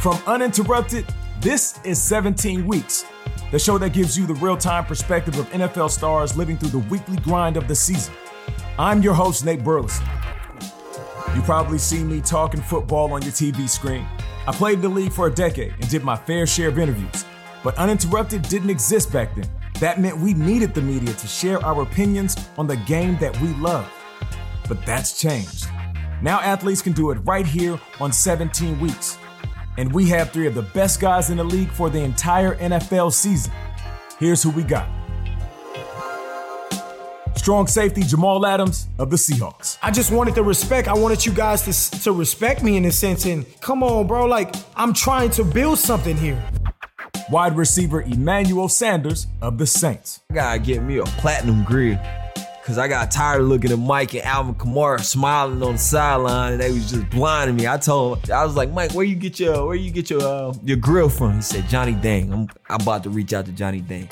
From Uninterrupted, this is 17 Weeks, the show that gives you the real time perspective of NFL stars living through the weekly grind of the season. I'm your host, Nate Burleson. You probably see me talking football on your TV screen. I played the league for a decade and did my fair share of interviews, but Uninterrupted didn't exist back then. That meant we needed the media to share our opinions on the game that we love. But that's changed. Now athletes can do it right here on 17 weeks. And we have three of the best guys in the league for the entire NFL season. Here's who we got. Strong safety Jamal Adams of the Seahawks. I just wanted the respect. I wanted you guys to, to respect me in a sense. And come on, bro, like I'm trying to build something here. Wide receiver Emmanuel Sanders of the Saints. I gotta get me a platinum grill. Cause I got tired of looking at Mike and Alvin Kamara smiling on the sideline, and they was just blinding me. I told, I was like, Mike, where you get your, where you get your, uh, your grill from? He said, Johnny Dang. I'm, I'm about to reach out to Johnny Dang.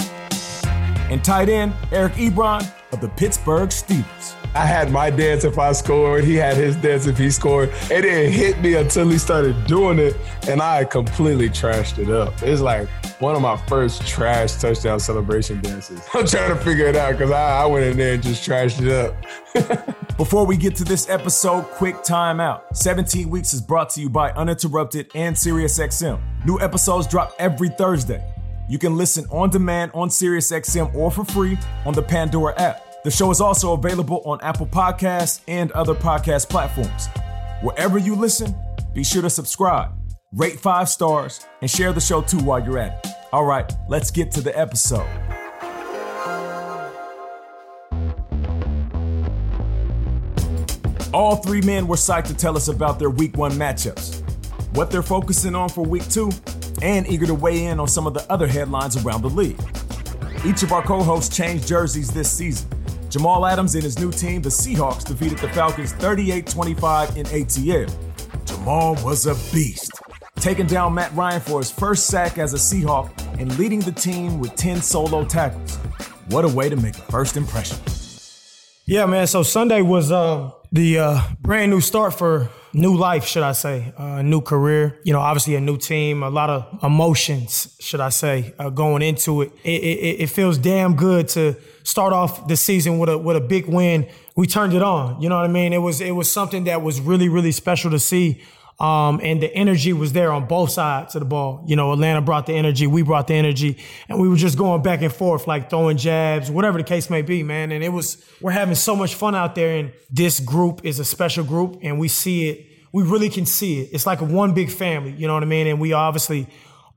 And tight end Eric Ebron of the Pittsburgh Steelers. I had my dance if I scored. He had his dance if he scored. It didn't hit me until he started doing it, and I completely trashed it up. It's like one of my first trash touchdown celebration dances. I'm trying to figure it out because I, I, went in there and just trashed it up. Before we get to this episode, quick timeout. 17 Weeks is brought to you by Uninterrupted and SiriusXM. New episodes drop every Thursday. You can listen on demand on SiriusXM or for free on the Pandora app. The show is also available on Apple Podcasts and other podcast platforms. Wherever you listen, be sure to subscribe, rate five stars, and share the show too while you're at it. All right, let's get to the episode. All three men were psyched to tell us about their week one matchups, what they're focusing on for week two, and eager to weigh in on some of the other headlines around the league. Each of our co hosts changed jerseys this season. Jamal Adams and his new team, the Seahawks, defeated the Falcons 38 25 in ATL. Jamal was a beast, taking down Matt Ryan for his first sack as a Seahawk and leading the team with 10 solo tackles. What a way to make a first impression. Yeah, man. So Sunday was uh, the uh, brand new start for new life, should I say, a uh, new career. You know, obviously a new team, a lot of emotions, should I say, uh, going into it. It, it. it, feels damn good to start off the season with a with a big win. We turned it on. You know what I mean? It was it was something that was really really special to see. Um, and the energy was there on both sides of the ball. You know, Atlanta brought the energy, we brought the energy, and we were just going back and forth, like throwing jabs, whatever the case may be, man. And it was, we're having so much fun out there. And this group is a special group, and we see it, we really can see it. It's like one big family, you know what I mean? And we obviously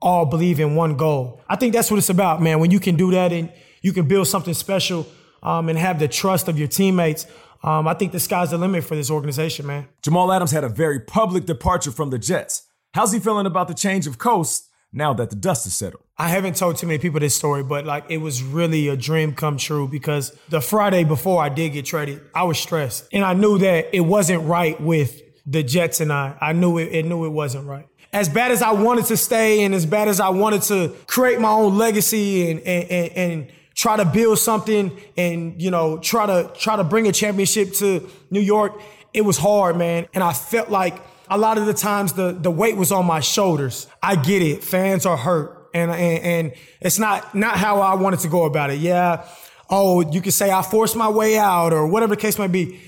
all believe in one goal. I think that's what it's about, man. When you can do that and you can build something special um, and have the trust of your teammates um, I think the sky's the limit for this organization, man. Jamal Adams had a very public departure from the Jets. How's he feeling about the change of coast now that the dust has settled? I haven't told too many people this story, but like it was really a dream come true because the Friday before I did get traded, I was stressed. And I knew that it wasn't right with the Jets and I. I knew it, it knew it wasn't right. As bad as I wanted to stay and as bad as I wanted to create my own legacy and and, and, and try to build something and, you know, try to try to bring a championship to New York, it was hard, man. And I felt like a lot of the times the the weight was on my shoulders. I get it. Fans are hurt. And and, and it's not not how I wanted to go about it. Yeah. Oh, you could say I forced my way out or whatever the case might be.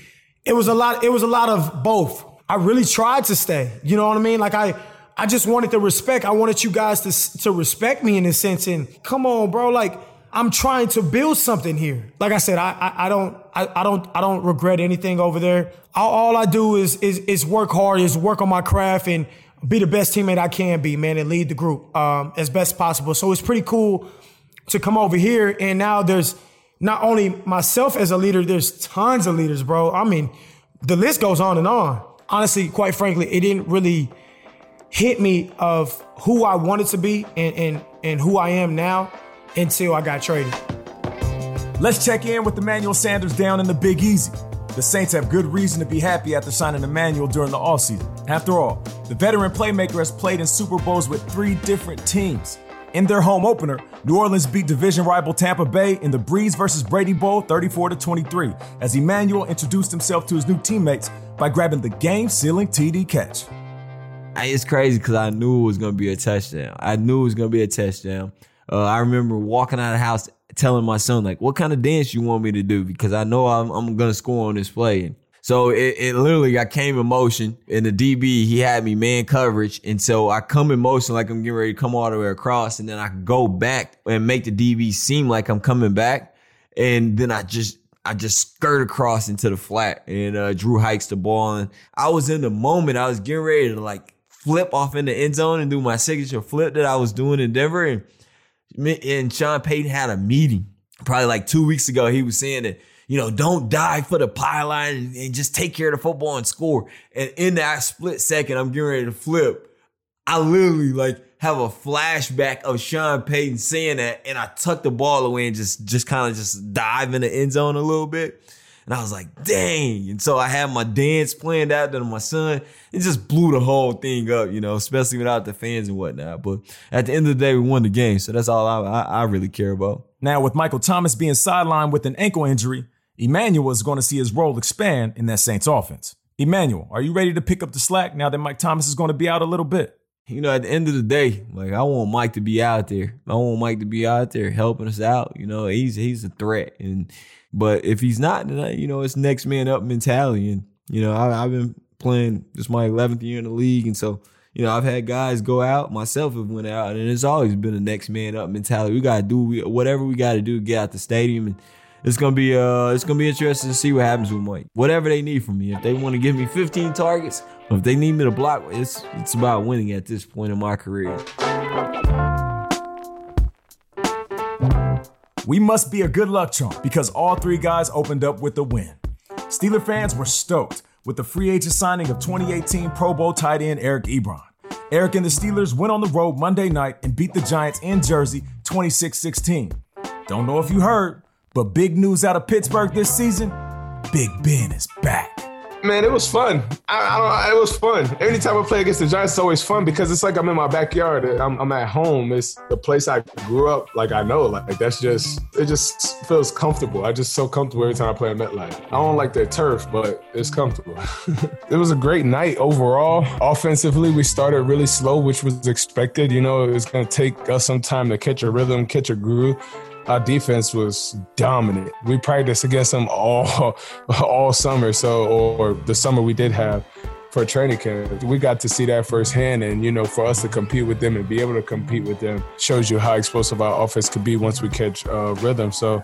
It was a lot, it was a lot of both. I really tried to stay. You know what I mean? Like I I just wanted the respect. I wanted you guys to to respect me in a sense. And come on, bro, like I'm trying to build something here. Like I said, I I, I don't I, I, don't I don't regret anything over there. All, all, I do is is is work hard, is work on my craft and be the best teammate I can be, man, and lead the group um, as best possible. So it's pretty cool to come over here and now there's not only myself as a leader, there's tons of leaders, bro. I mean, the list goes on and on. Honestly, quite frankly, it didn't really hit me of who I wanted to be and and and who I am now until I got traded. Let's check in with Emmanuel Sanders down in the Big Easy. The Saints have good reason to be happy after signing Emmanuel during the offseason. After all, the veteran playmaker has played in Super Bowls with three different teams. In their home opener, New Orleans beat division rival Tampa Bay in the Brees versus Brady Bowl 34 23 as Emmanuel introduced himself to his new teammates by grabbing the game-sealing TD catch. it's crazy because I knew it was gonna be a touchdown. I knew it was gonna be a touchdown. Uh, I remember walking out of the house telling my son like, "What kind of dance you want me to do?" Because I know I'm, I'm gonna score on this play. And so it, it literally, I came in motion, and the DB he had me man coverage, and so I come in motion like I'm getting ready to come all the way across, and then I go back and make the DB seem like I'm coming back, and then I just I just skirt across into the flat and uh, Drew hikes the ball. And I was in the moment. I was getting ready to like flip off in the end zone and do my signature flip that I was doing in Denver. And, and Sean Payton had a meeting probably like two weeks ago. He was saying that, you know, don't die for the pylon and, and just take care of the football and score. And in that split second, I'm getting ready to flip. I literally like have a flashback of Sean Payton saying that, and I tuck the ball away and just just kind of just dive in the end zone a little bit. And I was like, dang. And so I had my dance planned out to my son. It just blew the whole thing up, you know, especially without the fans and whatnot. But at the end of the day, we won the game. So that's all I, I, I really care about. Now, with Michael Thomas being sidelined with an ankle injury, Emmanuel is going to see his role expand in that Saints offense. Emmanuel, are you ready to pick up the slack now that Mike Thomas is going to be out a little bit? you know, at the end of the day, like I want Mike to be out there. I want Mike to be out there helping us out. You know, he's he's a threat, and but if he's not, then you know it's next man up mentality. And you know, I, have been playing this my 11th year in the league, and so you know I've had guys go out. Myself have went out, and it's always been a next man up mentality. We gotta do whatever we gotta do to get out the stadium and it's gonna be uh it's gonna be interesting to see what happens with Mike. Whatever they need from me. If they want to give me 15 targets, if they need me to block, it's it's about winning at this point in my career. We must be a good luck charm because all three guys opened up with a win. Steeler fans were stoked with the free agent signing of 2018 Pro Bowl tight end Eric Ebron. Eric and the Steelers went on the road Monday night and beat the Giants in Jersey 26 16. Don't know if you heard, but big news out of Pittsburgh this season Big Ben is back. Man, it was fun. I, I, don't. It was fun. Anytime I play against the Giants, it's always fun because it's like I'm in my backyard. I'm, I'm at home. It's the place I grew up. Like I know. Like that's just. It just feels comfortable. I just so comfortable every time I play at MetLife. I don't like their turf, but it's comfortable. it was a great night overall. Offensively, we started really slow, which was expected. You know, it was going to take us some time to catch a rhythm, catch a groove our defense was dominant. We practiced against them all all summer, so or the summer we did have for training camp. We got to see that firsthand, and you know, for us to compete with them and be able to compete with them shows you how explosive our offense could be once we catch uh, rhythm. So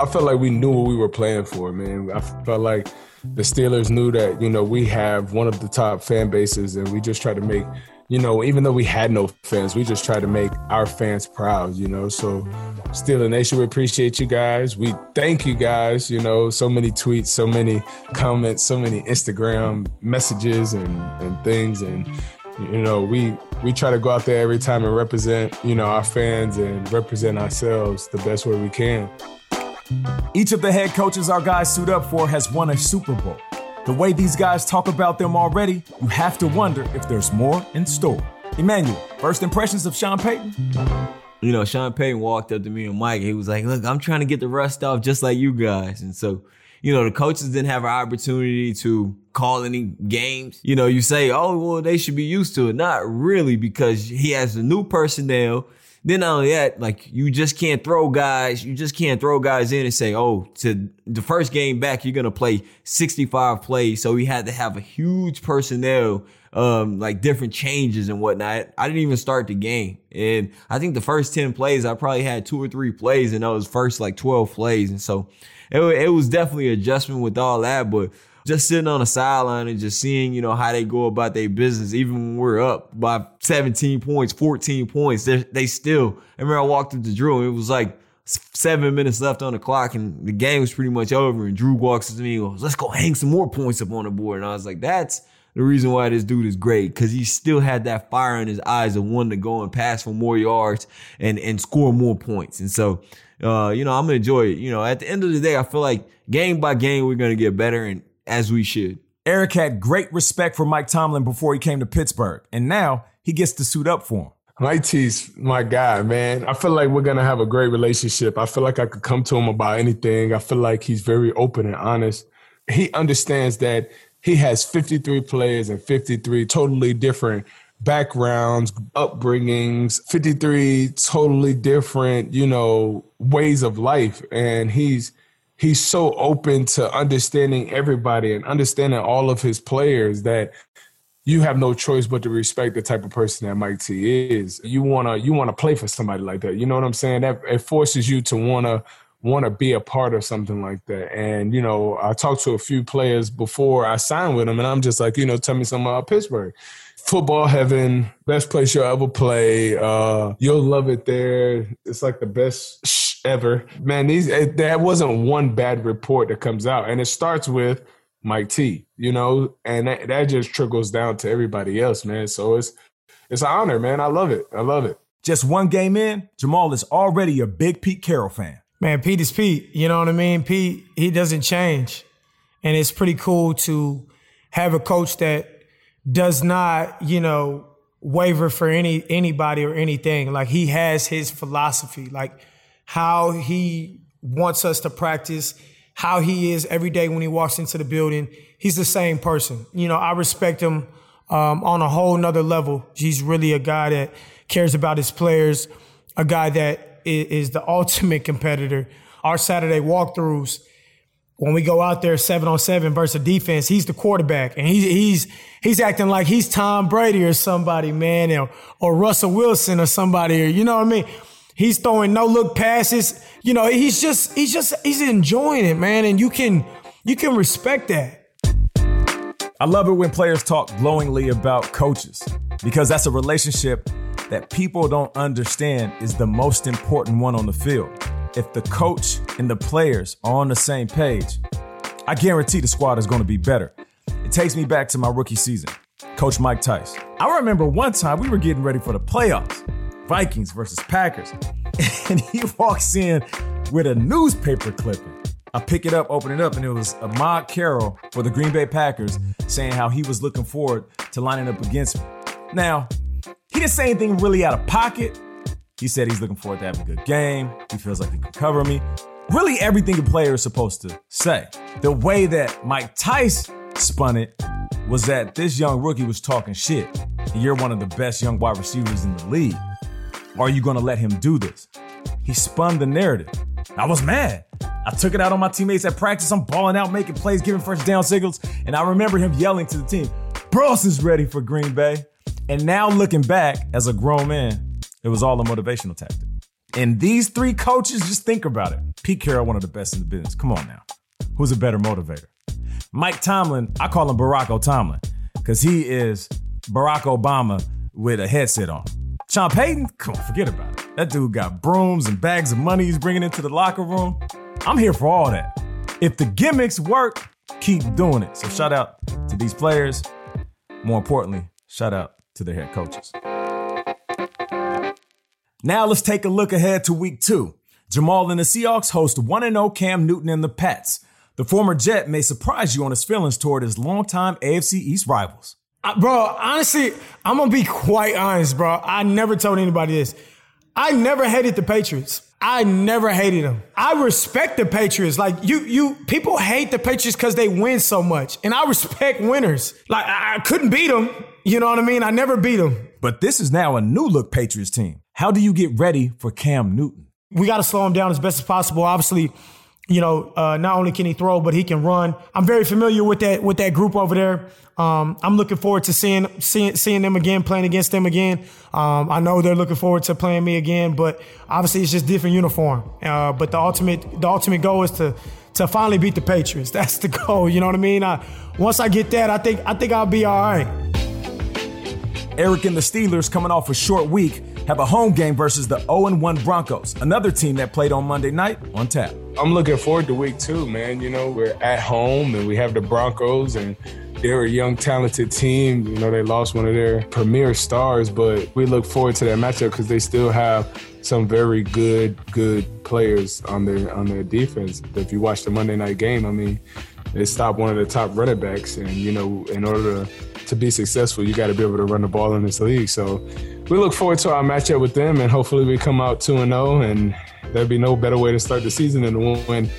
I felt like we knew what we were playing for, man. I felt like the Steelers knew that you know we have one of the top fan bases, and we just try to make you know, even though we had no fans, we just tried to make our fans proud, you know. So, Steeler Nation, we appreciate you guys. We thank you guys, you know, so many tweets, so many comments, so many Instagram messages and, and things. And, you know, we we try to go out there every time and represent, you know, our fans and represent ourselves the best way we can. Each of the head coaches our guys suit up for has won a Super Bowl. The way these guys talk about them already, you have to wonder if there's more in store. Emmanuel, first impressions of Sean Payton? You know, Sean Payton walked up to me and Mike. He was like, Look, I'm trying to get the rust off just like you guys. And so, you know, the coaches didn't have an opportunity to call any games. You know, you say, Oh, well, they should be used to it. Not really, because he has the new personnel. Then not only that, like you just can't throw guys, you just can't throw guys in and say, oh, to the first game back, you're gonna play 65 plays. So we had to have a huge personnel, um, like different changes and whatnot. I didn't even start the game. And I think the first 10 plays, I probably had two or three plays in those first like 12 plays. And so it, it was definitely adjustment with all that, but just sitting on the sideline and just seeing, you know, how they go about their business, even when we're up by 17 points, 14 points, they still, I remember I walked up to Drew and it was like seven minutes left on the clock and the game was pretty much over. And Drew walks to me and goes, let's go hang some more points up on the board. And I was like, that's the reason why this dude is great because he still had that fire in his eyes of wanting to go and pass for more yards and, and score more points. And so, uh, you know, I'm gonna enjoy it. You know, at the end of the day, I feel like game by game, we're gonna get better. And as we should. Eric had great respect for Mike Tomlin before he came to Pittsburgh, and now he gets to suit up for him. Mike T's my guy, man. I feel like we're gonna have a great relationship. I feel like I could come to him about anything. I feel like he's very open and honest. He understands that he has 53 players and 53 totally different backgrounds, upbringings, 53 totally different, you know, ways of life. And he's he's so open to understanding everybody and understanding all of his players that you have no choice but to respect the type of person that Mike T is. You wanna you wanna play for somebody like that. You know what I'm saying? That it forces you to wanna want to be a part of something like that. And, you know, I talked to a few players before I signed with them, and I'm just like, you know, tell me something about Pittsburgh. Football heaven, best place you'll ever play. Uh, you'll love it there. It's like the best ever. Man, these eh, it, that wasn't one bad report that comes out. And it starts with Mike T, you know, and that, that just trickles down to everybody else, man. So it's it's an honor, man. I love it. I love it. Just one game in, Jamal is already a big Pete Carroll fan. Man, Pete is Pete. You know what I mean? Pete, he doesn't change. And it's pretty cool to have a coach that does not, you know, waver for any anybody or anything. Like he has his philosophy, like how he wants us to practice, how he is every day when he walks into the building. He's the same person. You know, I respect him um, on a whole nother level. He's really a guy that cares about his players, a guy that is, the ultimate competitor. Our Saturday walkthroughs, when we go out there seven on seven versus defense, he's the quarterback, and he's he's he's acting like he's Tom Brady or somebody, man, or, or Russell Wilson or somebody, or you know what I mean. He's throwing no look passes. You know, he's just he's just he's enjoying it, man, and you can you can respect that. I love it when players talk glowingly about coaches because that's a relationship that people don't understand is the most important one on the field. If the coach and the players are on the same page, I guarantee the squad is going to be better. It takes me back to my rookie season. Coach Mike Tice. I remember one time we were getting ready for the playoffs, Vikings versus Packers, and he walks in with a newspaper clipping. I pick it up, open it up, and it was Ahmad Carroll for the Green Bay Packers saying how he was looking forward to lining up against me. Now, he didn't say anything really out of pocket. He said he's looking forward to having a good game. He feels like he can cover me. Really, everything a player is supposed to say. The way that Mike Tice spun it was that this young rookie was talking shit. You're one of the best young wide receivers in the league. Are you going to let him do this? He spun the narrative. I was mad. I took it out on my teammates at practice. I'm balling out, making plays, giving first down signals. And I remember him yelling to the team, Bros is ready for Green Bay. And now looking back as a grown man, it was all a motivational tactic. And these three coaches, just think about it. Pete Carroll, one of the best in the business. Come on now. Who's a better motivator? Mike Tomlin, I call him Barack Tomlin because he is Barack Obama with a headset on. Sean Payton, come on, forget about it. That dude got brooms and bags of money he's bringing into the locker room. I'm here for all that. If the gimmicks work, keep doing it. So shout out to these players. More importantly, shout out to their head coaches. Now let's take a look ahead to week two. Jamal and the Seahawks host 1 0 Cam Newton and the Pats. The former Jet may surprise you on his feelings toward his longtime AFC East rivals. Bro, honestly, I'm gonna be quite honest, bro. I never told anybody this. I never hated the Patriots. I never hated them. I respect the Patriots. Like you, you people hate the Patriots because they win so much, and I respect winners. Like I, I couldn't beat them. You know what I mean? I never beat them. But this is now a new look Patriots team. How do you get ready for Cam Newton? We got to slow him down as best as possible. Obviously, you know, uh, not only can he throw, but he can run. I'm very familiar with that with that group over there. Um, I'm looking forward to seeing seeing seeing them again, playing against them again. Um, I know they're looking forward to playing me again, but obviously it's just different uniform. Uh, but the ultimate the ultimate goal is to to finally beat the Patriots. That's the goal. You know what I mean? I, once I get that, I think I think I'll be all right. Eric and the Steelers, coming off a short week, have a home game versus the 0-1 Broncos, another team that played on Monday night on tap. I'm looking forward to week two, man. You know, we're at home and we have the Broncos and they're a young, talented team. You know, they lost one of their premier stars, but we look forward to that matchup because they still have some very good, good players on their on their defense. If you watch the Monday night game, I mean, they stopped one of the top running backs, and you know, in order to to be successful, you got to be able to run the ball in this league. So we look forward to our matchup with them, and hopefully we come out 2 and 0. And there'd be no better way to start the season than to win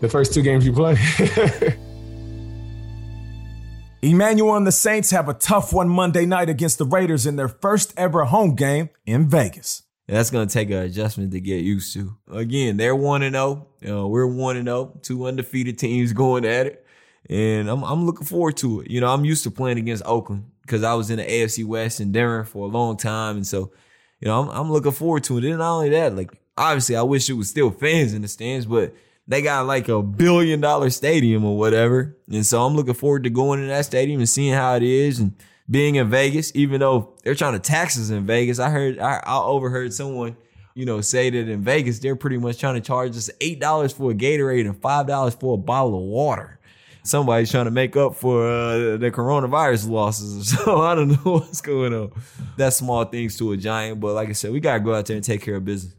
the first two games you play. Emmanuel and the Saints have a tough one Monday night against the Raiders in their first ever home game in Vegas. That's gonna take an adjustment to get used to. Again, they're one and zero. Oh. We're one and zero. Two undefeated teams going at it, and I'm I'm looking forward to it. You know, I'm used to playing against Oakland because I was in the AFC West in Denver for a long time, and so you know I'm I'm looking forward to it. And not only that, like obviously I wish it was still fans in the stands, but they got like a billion dollar stadium or whatever, and so I'm looking forward to going to that stadium and seeing how it is and being in Vegas, even though they're trying to tax us in Vegas. I heard, I, I overheard someone, you know, say that in Vegas, they're pretty much trying to charge us $8 for a Gatorade and $5 for a bottle of water. Somebody's trying to make up for uh, the coronavirus losses. So I don't know what's going on. That's small things to a giant. But like I said, we got to go out there and take care of business.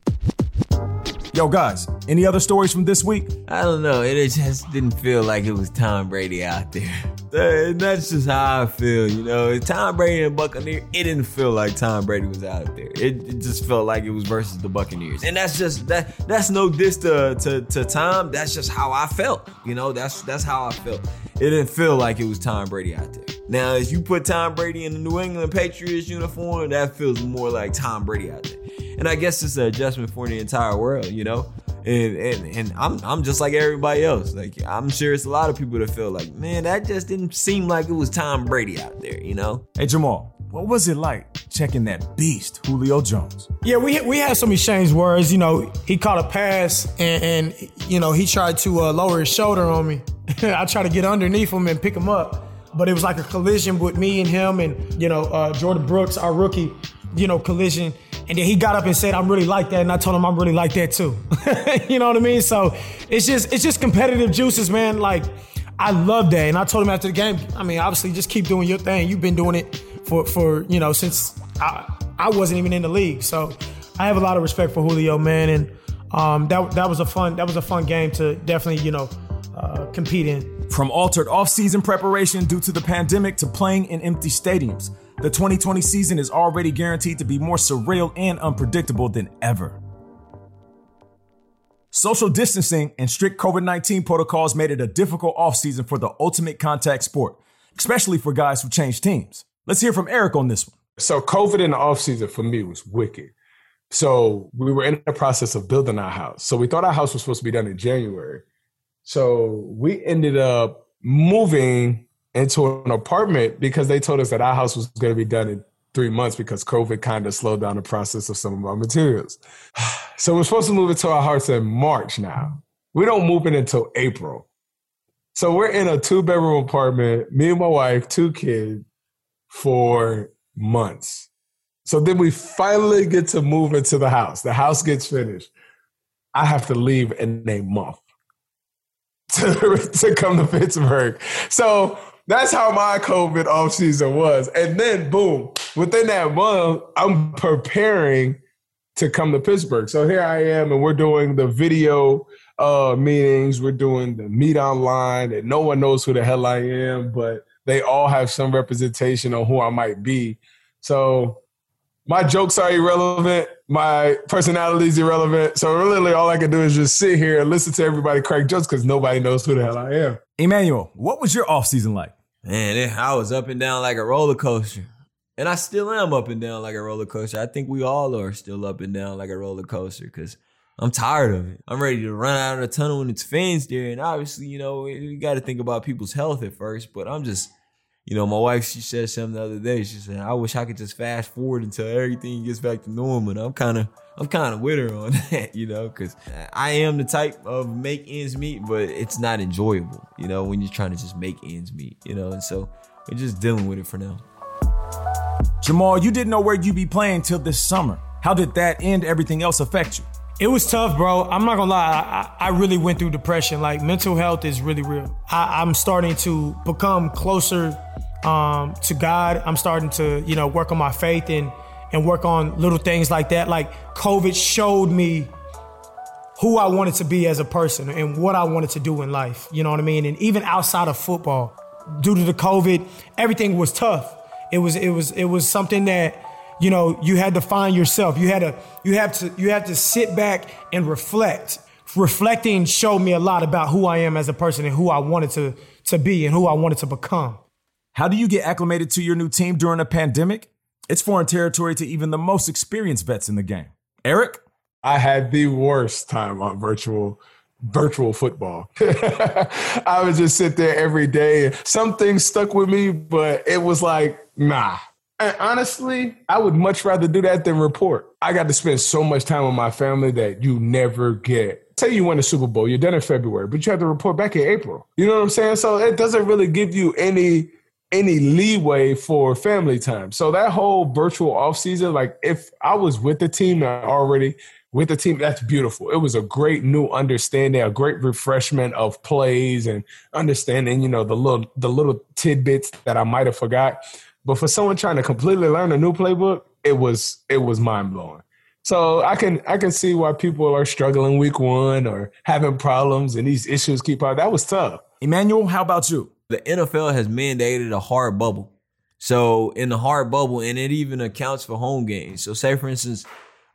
Yo, guys, any other stories from this week? I don't know. It just didn't feel like it was Tom Brady out there. And that's just how I feel, you know. Tom Brady and Buccaneers, it didn't feel like Tom Brady was out there. It, it, just felt like it was versus the Buccaneers. And that's just that that's no diss to, to, to Tom. That's just how I felt. You know, that's that's how I felt. It didn't feel like it was Tom Brady out there. Now, if you put Tom Brady in the New England Patriots uniform, that feels more like Tom Brady out there. And I guess it's an adjustment for the entire world, you know. And, and and I'm I'm just like everybody else. Like I'm sure it's a lot of people that feel like, man, that just didn't seem like it was Tom Brady out there, you know. Hey Jamal, what was it like checking that beast, Julio Jones? Yeah, we we had some exchange words. You know, he caught a pass and, and you know he tried to uh, lower his shoulder on me. I tried to get underneath him and pick him up, but it was like a collision with me and him and you know uh, Jordyn Brooks, our rookie. You know, collision and then he got up and said, "I'm really like that," and I told him I'm really like that too. you know what I mean? So it's just it's just competitive juices, man. Like I love that, and I told him after the game. I mean, obviously, just keep doing your thing. You've been doing it for for you know since I I wasn't even in the league. So I have a lot of respect for Julio, man, and um, that that was a fun that was a fun game to definitely you know uh, compete in. From altered off-season preparation due to the pandemic to playing in empty stadiums. The 2020 season is already guaranteed to be more surreal and unpredictable than ever. Social distancing and strict COVID 19 protocols made it a difficult offseason for the ultimate contact sport, especially for guys who change teams. Let's hear from Eric on this one. So, COVID in the offseason for me was wicked. So, we were in the process of building our house. So, we thought our house was supposed to be done in January. So, we ended up moving into an apartment because they told us that our house was going to be done in three months because COVID kind of slowed down the process of some of our materials. So we're supposed to move into our house in March now. We don't move in until April. So we're in a two bedroom apartment, me and my wife, two kids, for months. So then we finally get to move into the house. The house gets finished. I have to leave in a month to, to come to Pittsburgh. So that's how my COVID off season was. And then boom, within that month, I'm preparing to come to Pittsburgh. So here I am, and we're doing the video uh, meetings. We're doing the meet online, and no one knows who the hell I am, but they all have some representation on who I might be. So my jokes are irrelevant. My personality is irrelevant. So really, all I can do is just sit here and listen to everybody crack jokes because nobody knows who the hell I am. Emmanuel, what was your off season like? Man, I was up and down like a roller coaster. And I still am up and down like a roller coaster. I think we all are still up and down like a roller coaster because I'm tired of it. I'm ready to run out of the tunnel when it's fans there. And obviously, you know, we got to think about people's health at first. But I'm just, you know, my wife, she said something the other day. She said, I wish I could just fast forward until everything gets back to normal. And I'm kind of, I'm kind of with her on that, you know, because I am the type of make ends meet, but it's not enjoyable, you know, when you're trying to just make ends meet, you know, and so we're just dealing with it for now. Jamal, you didn't know where you'd be playing till this summer. How did that and everything else affect you? It was tough, bro. I'm not gonna lie. I, I really went through depression. Like mental health is really real. I, I'm starting to become closer um, to God. I'm starting to, you know, work on my faith and and work on little things like that. Like COVID showed me who I wanted to be as a person and what I wanted to do in life. You know what I mean? And even outside of football, due to the COVID, everything was tough. It was it was it was something that you know you had to find yourself. You had to you have to you have to sit back and reflect. Reflecting showed me a lot about who I am as a person and who I wanted to to be and who I wanted to become. How do you get acclimated to your new team during a pandemic? It's foreign territory to even the most experienced vets in the game. Eric? I had the worst time on virtual virtual football. I would just sit there every day. Some things stuck with me, but it was like, nah. And honestly, I would much rather do that than report. I got to spend so much time with my family that you never get. Say you win the Super Bowl, you're done in February, but you have to report back in April. You know what I'm saying? So it doesn't really give you any any leeway for family time. So that whole virtual off season, like if I was with the team already with the team, that's beautiful. It was a great new understanding, a great refreshment of plays and understanding, you know, the little the little tidbits that I might have forgot. But for someone trying to completely learn a new playbook, it was it was mind blowing. So I can I can see why people are struggling week one or having problems and these issues keep out. That was tough. Emmanuel, how about you? The NFL has mandated a hard bubble. So in the hard bubble, and it even accounts for home games. So say for instance,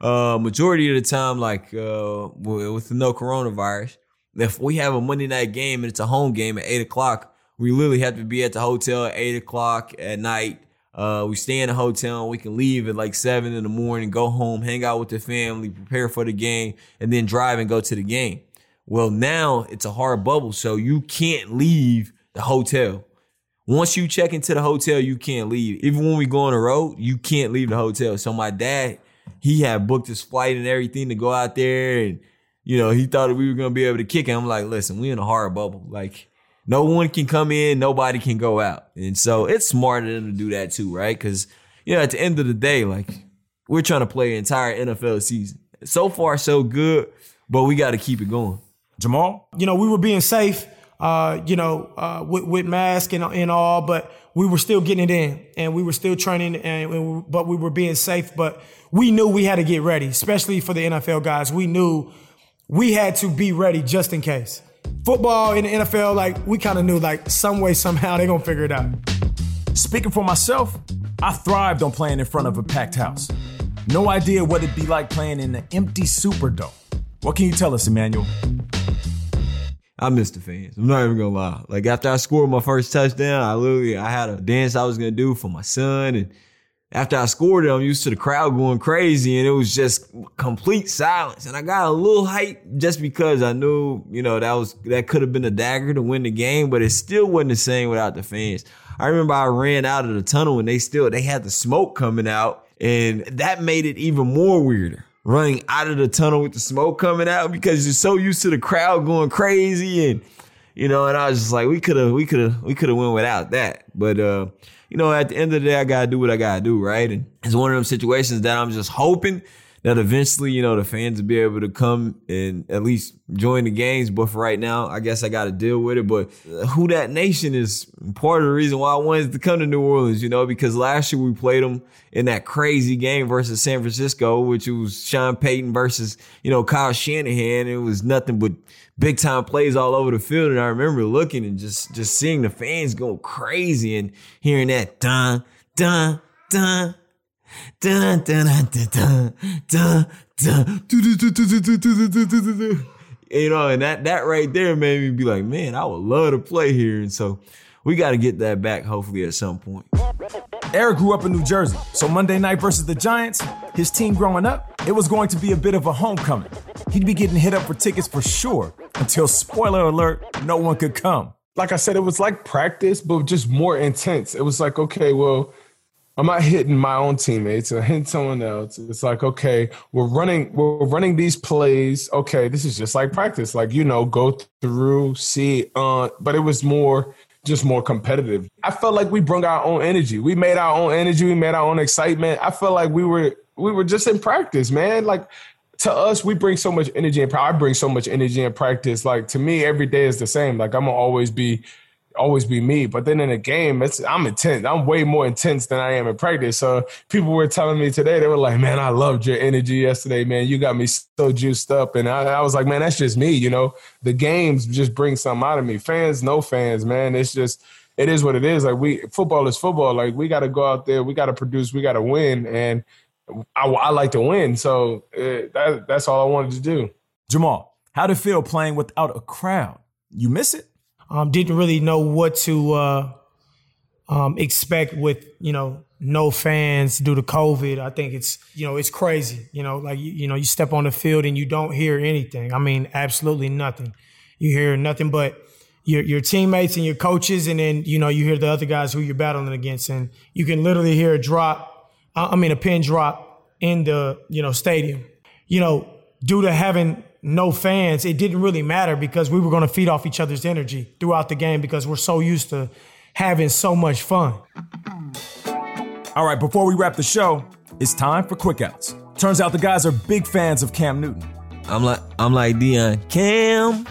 uh, majority of the time, like uh, with no coronavirus, if we have a Monday night game and it's a home game at eight o'clock, we literally have to be at the hotel at eight o'clock at night uh, we stay in the hotel. and We can leave at like seven in the morning, go home, hang out with the family, prepare for the game, and then drive and go to the game. Well, now it's a hard bubble, so you can't leave the hotel. Once you check into the hotel, you can't leave. Even when we go on the road, you can't leave the hotel. So my dad, he had booked his flight and everything to go out there, and you know he thought we were gonna be able to kick it. I'm like, listen, we in a hard bubble. Like no one can come in, nobody can go out. And so it's smart of them to do that too, right? Because, you know, at the end of the day, like we're trying to play an entire NFL season. So far, so good, but we got to keep it going. Jamal? You know, we were being safe, uh, you know, uh, with, with mask and, and all, but we were still getting it in and we were still training and, and but we were being safe. But we knew we had to get ready, especially for the NFL guys. We knew we had to be ready just in case football in the NFL, like we kind of knew, like some way, somehow they're gonna figure it out. Speaking for myself, I thrived on playing in front of a packed house. No idea what it'd be like playing in an empty Superdome. What can you tell us, Emmanuel? I miss the fans. I'm not even gonna lie. Like after I scored my first touchdown, I literally I had a dance I was gonna do for my son and after I scored it, I'm used to the crowd going crazy and it was just complete silence. And I got a little hype just because I knew, you know, that was, that could have been a dagger to win the game, but it still wasn't the same without the fans. I remember I ran out of the tunnel and they still, they had the smoke coming out and that made it even more weirder. Running out of the tunnel with the smoke coming out because you're so used to the crowd going crazy and, you know, and I was just like, we could have, we could have, we could have went without that. But, uh, you know, at the end of the day, I gotta do what I gotta do, right? And it's one of them situations that I'm just hoping that eventually, you know, the fans will be able to come and at least join the games. But for right now, I guess I got to deal with it. But uh, Who Dat nation is part of the reason why I wanted to come to New Orleans, you know, because last year we played them in that crazy game versus San Francisco, which was Sean Payton versus, you know, Kyle Shanahan. It was nothing but big time plays all over the field. And I remember looking and just, just seeing the fans go crazy and hearing that dun, dun, dun, you know, and that, that right there made me be like, man, I would love to play here. And so we got to get that back hopefully at some point. Eric grew up in New Jersey, so Monday night versus the Giants, his team growing up, it was going to be a bit of a homecoming. He'd be getting hit up for tickets for sure until, spoiler alert, no one could come. Like I said, it was like practice, but just more intense. It was like, okay, well, I'm not hitting my own teammates or hitting someone else. It's like, okay, we're running, we're running these plays. Okay, this is just like practice. Like, you know, go through, see, uh, but it was more just more competitive. I felt like we brought our own energy. We made our own energy. We made our own excitement. I felt like we were we were just in practice, man. Like to us, we bring so much energy and I bring so much energy in practice. Like to me, every day is the same. Like I'm gonna always be always be me. But then in a game, it's I'm intense. I'm way more intense than I am in practice. So people were telling me today, they were like, "Man, I loved your energy yesterday, man. You got me so juiced up." And I, I was like, "Man, that's just me. You know, the games just bring something out of me. Fans, no fans, man. It's just." It is what it is. Like we, football is football. Like we got to go out there, we got to produce, we got to win, and I, I, like to win. So uh, that, that's all I wanted to do. Jamal, how did it feel playing without a crowd? You miss it? Um, didn't really know what to uh, um, expect with you know no fans due to COVID. I think it's you know it's crazy. You know, like you, you know you step on the field and you don't hear anything. I mean, absolutely nothing. You hear nothing but your your teammates and your coaches, and then you know you hear the other guys who you're battling against, and you can literally hear a drop. I mean, a pin drop in the you know stadium. You know, due to having no fans, it didn't really matter because we were going to feed off each other's energy throughout the game because we're so used to having so much fun. All right, before we wrap the show, it's time for quick outs. Turns out the guys are big fans of Cam Newton. I'm like I'm like Deion. Cam.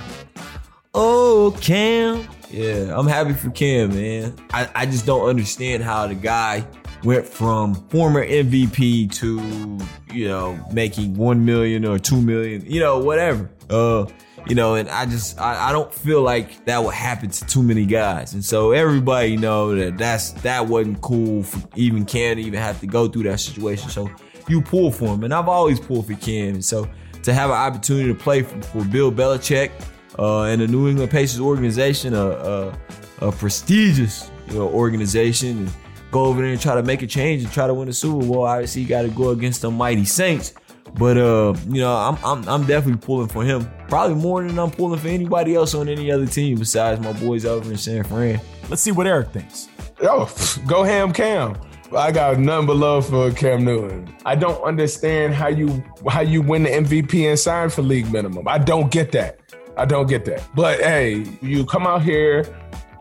Oh, Cam. Yeah, I'm happy for Cam, man. I, I just don't understand how the guy went from former MVP to, you know, making one million or two million, you know, whatever. Uh, you know, and I just I, I don't feel like that would happen to too many guys. And so everybody know that that's that wasn't cool for even Cam to even have to go through that situation. So you pull for him, and I've always pulled for Cam. And so to have an opportunity to play for, for Bill Belichick uh, and the New England Patriots organization, a, a, a prestigious you know, organization, and go over there and try to make a change and try to win the Super Bowl. Obviously, you got to go against the mighty Saints. But uh, you know, I'm, I'm I'm definitely pulling for him. Probably more than I'm pulling for anybody else on any other team besides my boys over in San Fran. Let's see what Eric thinks. Yo, go ham Cam. I got nothing but love for Cam Newton. I don't understand how you how you win the MVP and sign for league minimum. I don't get that. I don't get that. But hey, you come out here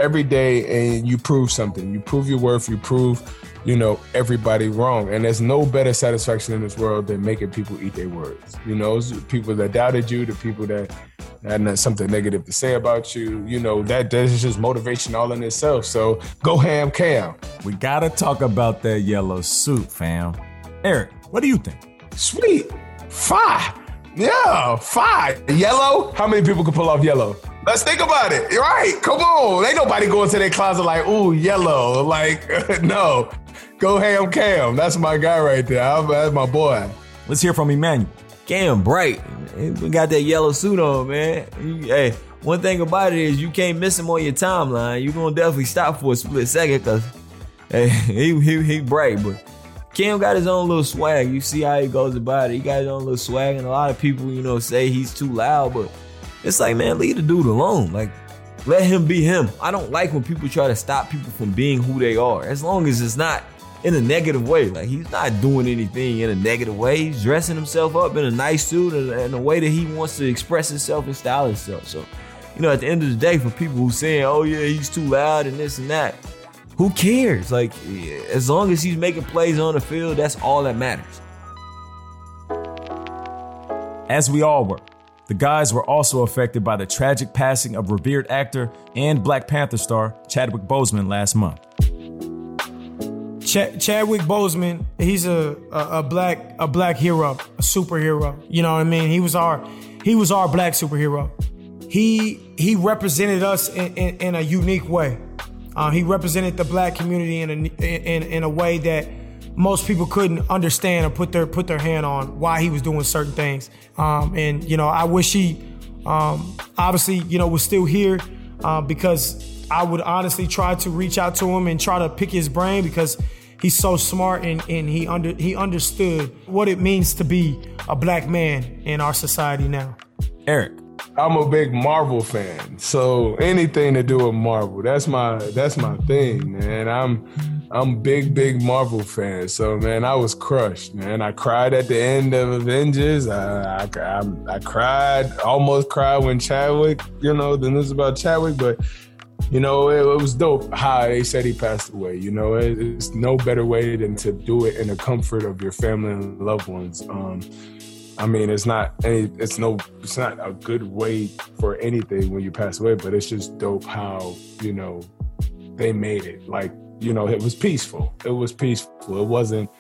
every day and you prove something. You prove your worth. You prove you know, everybody wrong. And there's no better satisfaction in this world than making people eat their words. You know, people that doubted you, the people that had something negative to say about you, you know, that that's just motivation all in itself. So go ham cam. We gotta talk about that yellow suit, fam. Eric, what do you think? Sweet. Five. Yeah, five. Yellow? How many people can pull off yellow? Let's think about it. You're right. Come on. Ain't nobody going to their closet like, ooh, yellow. Like, no. Go ham Cam. That's my guy right there. That's my boy. Let's hear from Emmanuel. Cam Bright. We got that yellow suit on, man. Hey, one thing about it is you can't miss him on your timeline. You're gonna definitely stop for a split second because hey, he, he he bright, but Cam got his own little swag. You see how he goes about it. He got his own little swag, and a lot of people, you know, say he's too loud, but it's like, man, leave the dude alone. Like, let him be him. I don't like when people try to stop people from being who they are. As long as it's not in a negative way. Like he's not doing anything in a negative way. He's dressing himself up in a nice suit and a way that he wants to express himself and style himself. So, you know, at the end of the day, for people who saying, "Oh yeah, he's too loud and this and that," who cares? Like, as long as he's making plays on the field, that's all that matters. As we all were. The guys were also affected by the tragic passing of revered actor and Black Panther star Chadwick Boseman last month. Ch- Chadwick Boseman, he's a, a, a black a black hero, a superhero. You know what I mean? He was our he was our black superhero. He he represented us in, in, in a unique way. Uh, he represented the black community in a in, in a way that most people couldn't understand or put their put their hand on why he was doing certain things. Um, and you know, I wish he um, obviously you know was still here uh, because I would honestly try to reach out to him and try to pick his brain because he's so smart and, and he under he understood what it means to be a black man in our society now. Eric. I'm a big Marvel fan. So anything to do with Marvel, that's my that's my thing, man. I'm I'm big, big Marvel fan. So man, I was crushed, man. I cried at the end of Avengers. I I, I, I cried, almost cried when Chadwick, you know, the news about Chadwick, but you know, it, it, was dope how they said he passed away. You know, it, it's no better way than to do it in the comfort of your family and loved ones. Um, I mean, it's not any, it's no, it's not a good way for anything when you pass away, but it's just dope how you know they made it. Like, you know, it was peaceful. It was peaceful. It wasn't,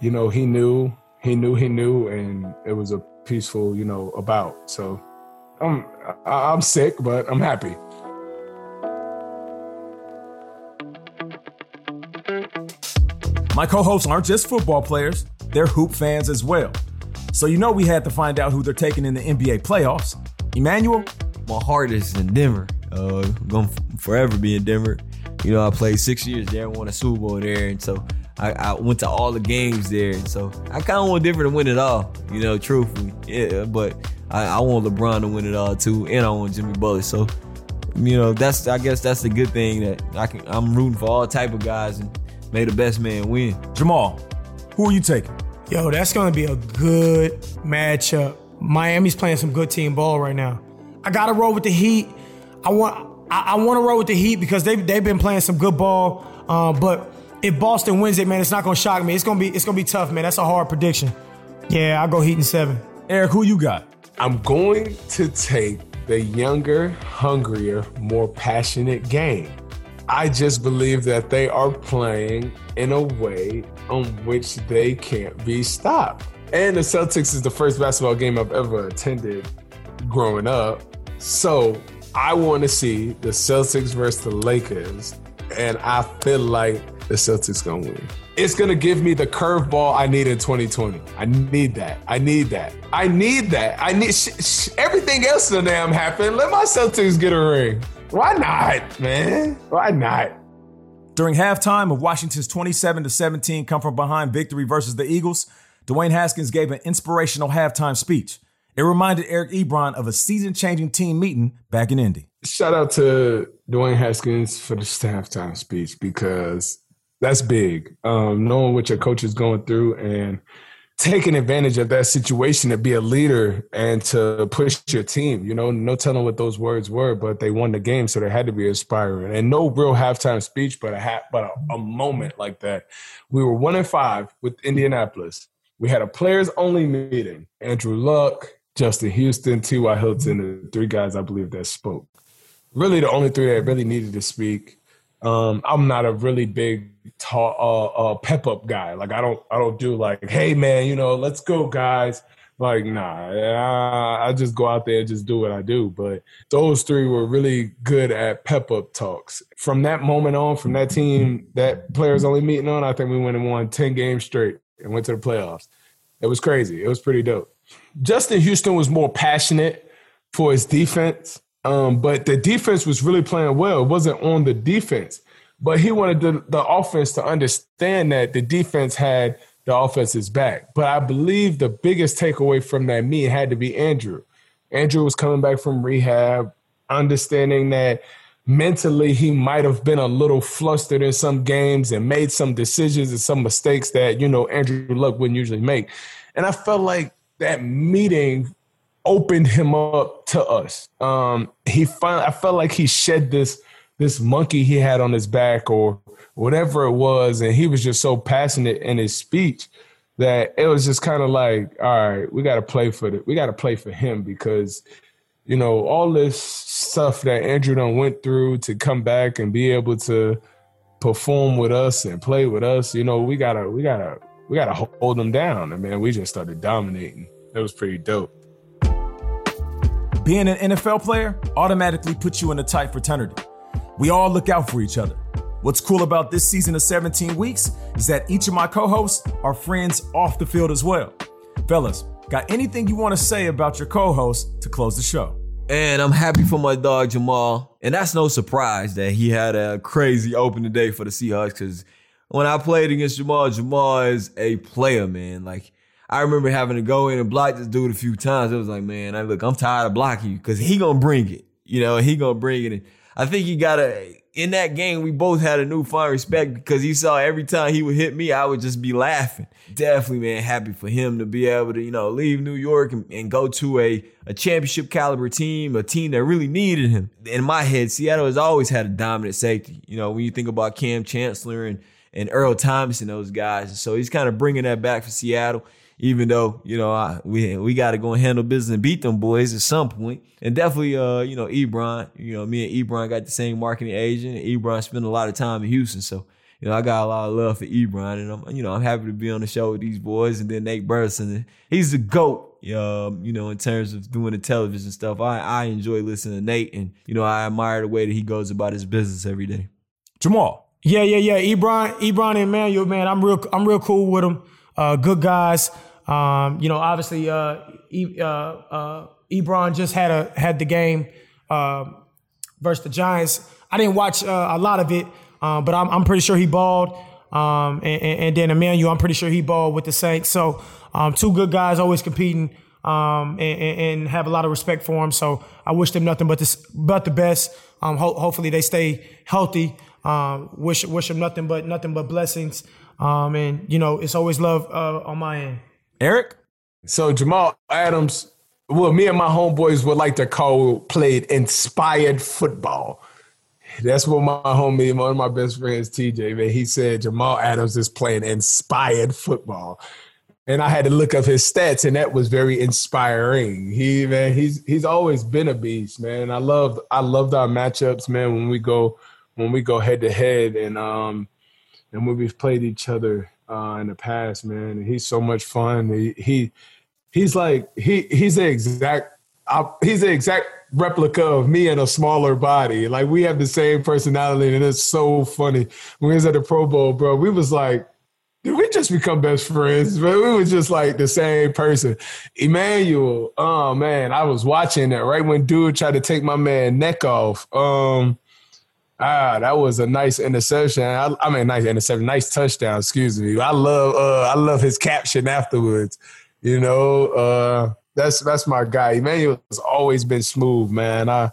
you know, he knew, he knew, he knew, and it was a peaceful, you know, about. So, I'm, I'm sick, but I'm happy. My co hosts aren't just football players, they're hoop fans as well. So you know we had to find out who they're taking in the NBA playoffs. Emmanuel? My heart is in Denver. Uh, gonna forever be in Denver. You know, I played six years there, won a Super Bowl there, and so I, I went to all the games there, and so I kind of want Denver to win it all. You know, truthfully, yeah. But I, I want LeBron to win it all too, and I want Jimmy Butler. So, you know, that's I guess that's the good thing that I can. I'm rooting for all type of guys, and may the best man win. Jamal, who are you taking? Yo, that's gonna be a good matchup. Miami's playing some good team ball right now. I gotta roll with the Heat. I want I, I want to roll with the Heat because they've they've been playing some good ball. Uh, but if Boston wins it, man, it's not gonna shock me. It's gonna be it's gonna be tough, man. That's a hard prediction. Yeah, I'll go Heat in seven. Eric, who you got? I'm going to take the younger, hungrier, more passionate game. I just believe that they are playing in a way on which they can't be stopped. And the Celtics is the first basketball game I've ever attended growing up. So I want to see the Celtics versus the Lakers, and I feel like the Celtics gonna win. It's gonna give me the curveball I need in 2020. I need that. I need that. I need that. I need sh- sh- everything else to damn happen. Let my Celtics get a ring. Why not, man? Why not? During halftime of Washington's 27 to 17 come from behind victory versus the Eagles, Dwayne Haskins gave an inspirational halftime speech. It reminded Eric Ebron of a season changing team meeting back in Indy. Shout out to Dwayne Haskins for the halftime speech because that's big. Um, knowing what your coach is going through and taking advantage of that situation to be a leader and to push your team. You know, no telling what those words were, but they won the game, so they had to be inspiring. And no real halftime speech, but a ha- but a, a moment like that. We were one and five with Indianapolis. We had a players only meeting. Andrew Luck, Justin Houston, T.Y. Hilton, the three guys I believe that spoke. Really, the only three that really needed to speak. Um, I'm not a really big ta- uh, uh, pep up guy. Like I don't, I don't do like, hey man, you know, let's go guys. Like nah, I, I just go out there and just do what I do. But those three were really good at pep up talks. From that moment on, from that team, that players only meeting on, I think we went and won ten games straight and went to the playoffs. It was crazy. It was pretty dope. Justin Houston was more passionate for his defense, um, but the defense was really playing well. It wasn't on the defense, but he wanted the, the offense to understand that the defense had the offense's back. But I believe the biggest takeaway from that meet had to be Andrew. Andrew was coming back from rehab, understanding that mentally he might have been a little flustered in some games and made some decisions and some mistakes that, you know, Andrew Luck wouldn't usually make. And I felt like that meeting opened him up to us. Um, he finally, I felt like he shed this this monkey he had on his back or whatever it was, and he was just so passionate in his speech that it was just kind of like, all right, we got to play for it. We got to play for him because you know all this stuff that Andrew done went through to come back and be able to perform with us and play with us. You know, we gotta we gotta we gotta hold them down. And man, we just started dominating. It was pretty dope. Being an NFL player automatically puts you in a tight fraternity. We all look out for each other. What's cool about this season of 17 weeks is that each of my co hosts are friends off the field as well. Fellas, got anything you want to say about your co host to close the show? And I'm happy for my dog Jamal. And that's no surprise that he had a crazy opening day for the Seahawks because when I played against Jamal, Jamal is a player, man. Like, I remember having to go in and block this dude a few times. It was like, man, I look, I'm tired of blocking you because he gonna bring it. You know, he gonna bring it. And I think he got a in that game. We both had a newfound respect because he saw every time he would hit me, I would just be laughing. Definitely, man, happy for him to be able to, you know, leave New York and, and go to a a championship caliber team, a team that really needed him. In my head, Seattle has always had a dominant safety. You know, when you think about Kam Chancellor and and Earl Thomas and those guys, so he's kind of bringing that back for Seattle even though you know I, we we got to go and handle business and beat them boys at some point. And definitely, uh, you know, Ebron, you know, me and Ebron got the same marketing agent. And Ebron spent a lot of time in Houston, so you know I got a lot of love for Ebron, and I'm you know I'm happy to be on the show with these boys. And then Nate Burleson, he's the goat. Um, you know, in terms of doing the television stuff, I I enjoy listening to Nate, and you know I admire the way that he goes about his business every day. Jamal. Yeah, yeah, yeah. Ebron, Ebron and Emmanuel, man, I'm real, I'm real cool with them. Uh, good guys. Um, you know, obviously, uh, e, uh, uh, Ebron just had a had the game uh, versus the Giants. I didn't watch uh, a lot of it, Um, but I'm, I'm pretty sure he balled. Um, and, and, then Emmanuel, I'm pretty sure he balled with the Saints. So um, two good guys always competing um, and, and, have a lot of respect for them. So I wish them nothing but the, but the best. Um, ho- hopefully they stay healthy. Um, wish wish them nothing but nothing but blessings. Um, and you know it's always love uh, on my end. Eric. So Jamal Adams, well, me and my homeboys would like to call played inspired football. That's what my homie, one of my best friends, TJ, man, he said Jamal Adams is playing inspired football. And I had to look up his stats, and that was very inspiring. He man, he's he's always been a beast, man. I love I loved our matchups, man, when we go when we go head to head and um and when we've played each other uh in the past, man. He's so much fun. He he he's like he he's the exact he's the exact replica of me in a smaller body. Like we have the same personality, and it's so funny. When we was at the Pro Bowl, bro, we was like, did we just become best friends? But we was just like the same person. Emmanuel, oh man, I was watching that right when dude tried to take my man neck off. Um, ah, that was a nice interception. I, I mean, nice interception, nice touchdown. Excuse me. I love, uh, I love his caption afterwards. You know, uh, that's that's my guy. Emmanuel's always been smooth, man. I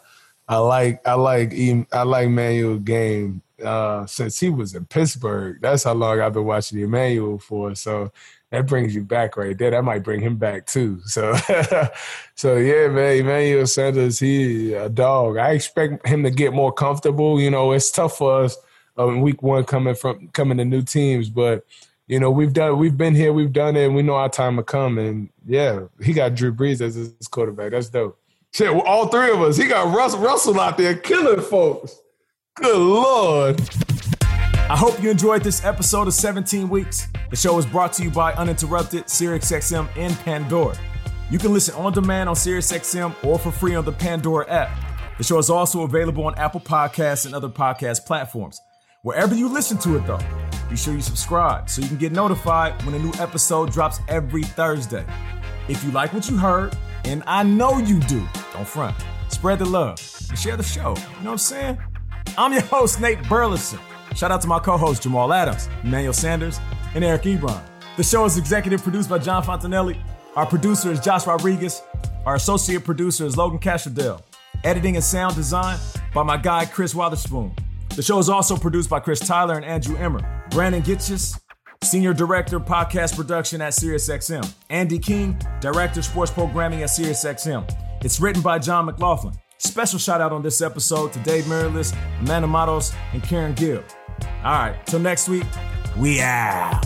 I like I like I like Emmanuel game uh, since he was in Pittsburgh. That's how long I've been watching Emmanuel for. So that brings you back right there. That might bring him back too. So so yeah, man, Emmanuel Sanders, he a dog. I expect him to get more comfortable. You know, it's tough for us um, in week one coming from coming to new teams, but you know, we've done, we've been here, we've done it, and we know our time will come. And yeah, he got Drew Brees as his quarterback. That's dope. Shit, all three of us. He got Russell, Russell out there killing folks. Good lord. I hope you enjoyed this episode of 17 Weeks. The show is brought to you by Uninterrupted, SiriusXM, and Pandora. You can listen on demand on SiriusXM or for free on the Pandora app. The show is also available on Apple Podcasts and other podcast platforms. Wherever you listen to it, though, be sure you subscribe so you can get notified when a new episode drops every Thursday. If you like what you heard, and I know you do, don't front. Spread the love and share the show. You know what I'm saying? I'm your host, Nate Burleson. Shout out to my co hosts, Jamal Adams, Emmanuel Sanders, and Eric Ebron. The show is executive produced by John Fontanelli. Our producer is Josh Rodriguez. Our associate producer is Logan Castrodale. Editing and sound design by my guy, Chris Witherspoon. The show is also produced by Chris Tyler and Andrew Emmer. Brandon Gitches, Senior Director, Podcast Production at SiriusXM. Andy King, Director, Sports Programming at SiriusXM. It's written by John McLaughlin. Special shout out on this episode to Dave Merilis, Amanda Matos, and Karen Gill. All right, till next week, we out.